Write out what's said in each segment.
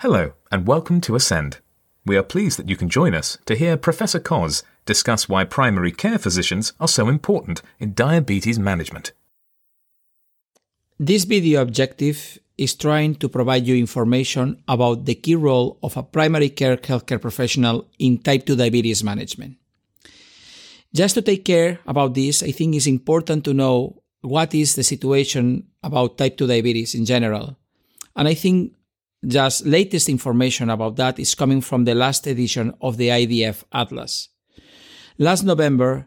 Hello, and welcome to Ascend. We are pleased that you can join us to hear Professor Cos discuss why primary care physicians are so important in diabetes management. This video objective is trying to provide you information about the key role of a primary care healthcare professional in type 2 diabetes management. Just to take care about this, I think it's important to know what is the situation about type 2 diabetes in general. And I think just latest information about that is coming from the last edition of the IDF Atlas. Last November,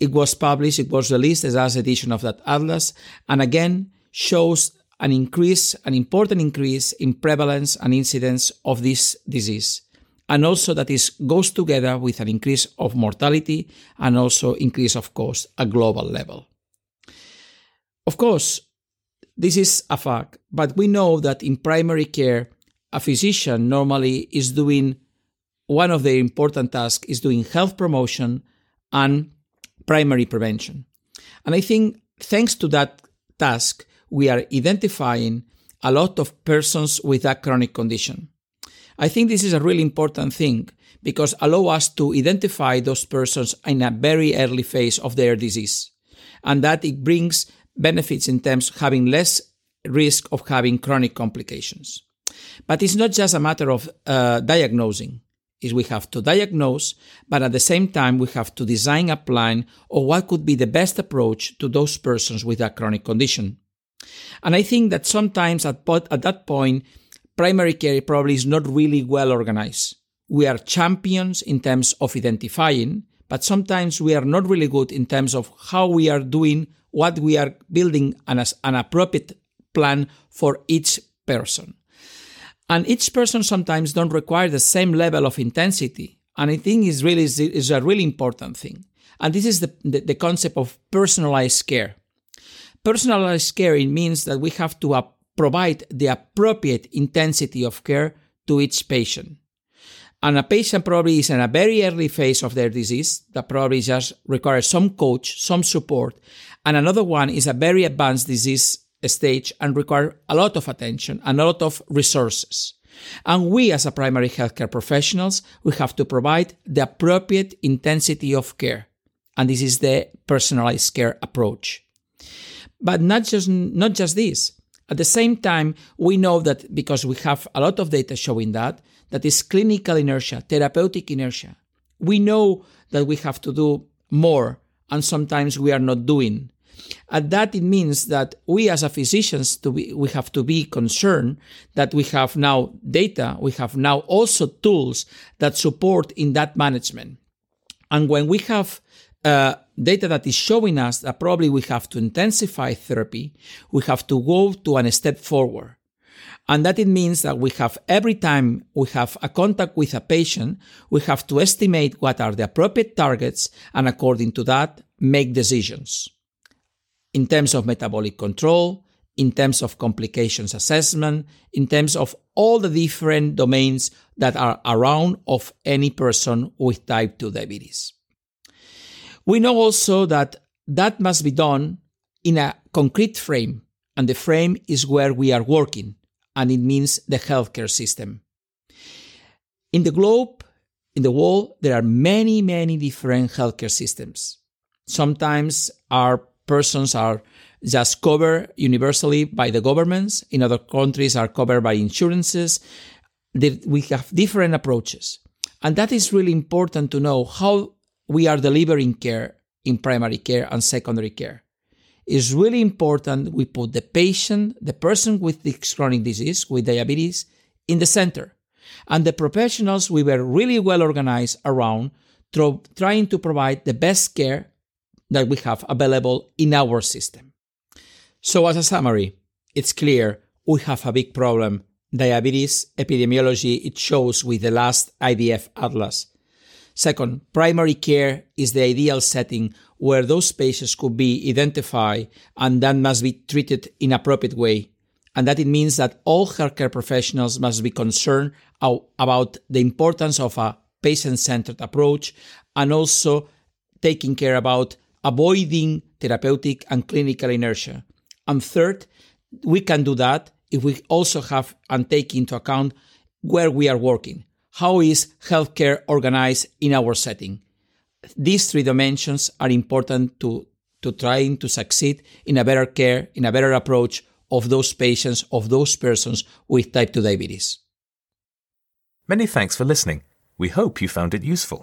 it was published, it was released as last edition of that atlas, and again shows an increase, an important increase in prevalence and incidence of this disease. And also that that is goes together with an increase of mortality and also increase of cost at global level. Of course, this is a fact, but we know that in primary care, a physician normally is doing one of their important tasks is doing health promotion and primary prevention. And I think thanks to that task, we are identifying a lot of persons with that chronic condition. I think this is a really important thing because allow us to identify those persons in a very early phase of their disease and that it brings benefits in terms of having less risk of having chronic complications. But it's not just a matter of uh, diagnosing. Is we have to diagnose, but at the same time we have to design a plan of what could be the best approach to those persons with a chronic condition. And I think that sometimes at, at that point, primary care probably is not really well organized. We are champions in terms of identifying, but sometimes we are not really good in terms of how we are doing what we are building an, appropriate plan for each person. And each person sometimes don't require the same level of intensity. And I think is really is a really important thing. And this is the, the, the concept of personalized care. Personalized care it means that we have to uh, provide the appropriate intensity of care to each patient. And a patient probably is in a very early phase of their disease that probably just requires some coach, some support. And another one is a very advanced disease stage and require a lot of attention and a lot of resources. And we as a primary healthcare professionals, we have to provide the appropriate intensity of care. And this is the personalized care approach. But not just, not just this. At the same time, we know that because we have a lot of data showing that, that is clinical inertia, therapeutic inertia. We know that we have to do more and sometimes we are not doing. And that it means that we as a physicians to be, we have to be concerned that we have now data, we have now also tools that support in that management. And when we have uh, data that is showing us that probably we have to intensify therapy, we have to go to a step forward. And that it means that we have every time we have a contact with a patient, we have to estimate what are the appropriate targets and according to that, make decisions in terms of metabolic control, in terms of complications assessment, in terms of all the different domains that are around of any person with type 2 diabetes. We know also that that must be done in a concrete frame, and the frame is where we are working, and it means the healthcare system. In the globe, in the world, there are many, many different healthcare systems. Sometimes our persons are just covered universally by the governments. In other countries are covered by insurances. We have different approaches. And that is really important to know how we are delivering care in primary care and secondary care. It's really important we put the patient, the person with this chronic disease, with diabetes, in the center. And the professionals, we were really well organized around trying to provide the best care that we have available in our system. So, as a summary, it's clear we have a big problem. Diabetes epidemiology, it shows with the last IDF Atlas. Second, primary care is the ideal setting where those patients could be identified and then must be treated in appropriate way. And that it means that all healthcare professionals must be concerned about the importance of a patient-centered approach and also taking care about avoiding therapeutic and clinical inertia. And third, we can do that if we also have and take into account where we are working. How is healthcare organized in our setting? These three dimensions are important to, to trying to succeed in a better care, in a better approach of those patients, of those persons with type 2 diabetes. Many thanks for listening. We hope you found it useful.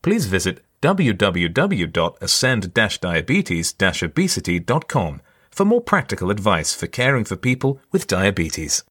Please visit www.ascend-diabetes-obesity.com for more practical advice for caring for people with diabetes.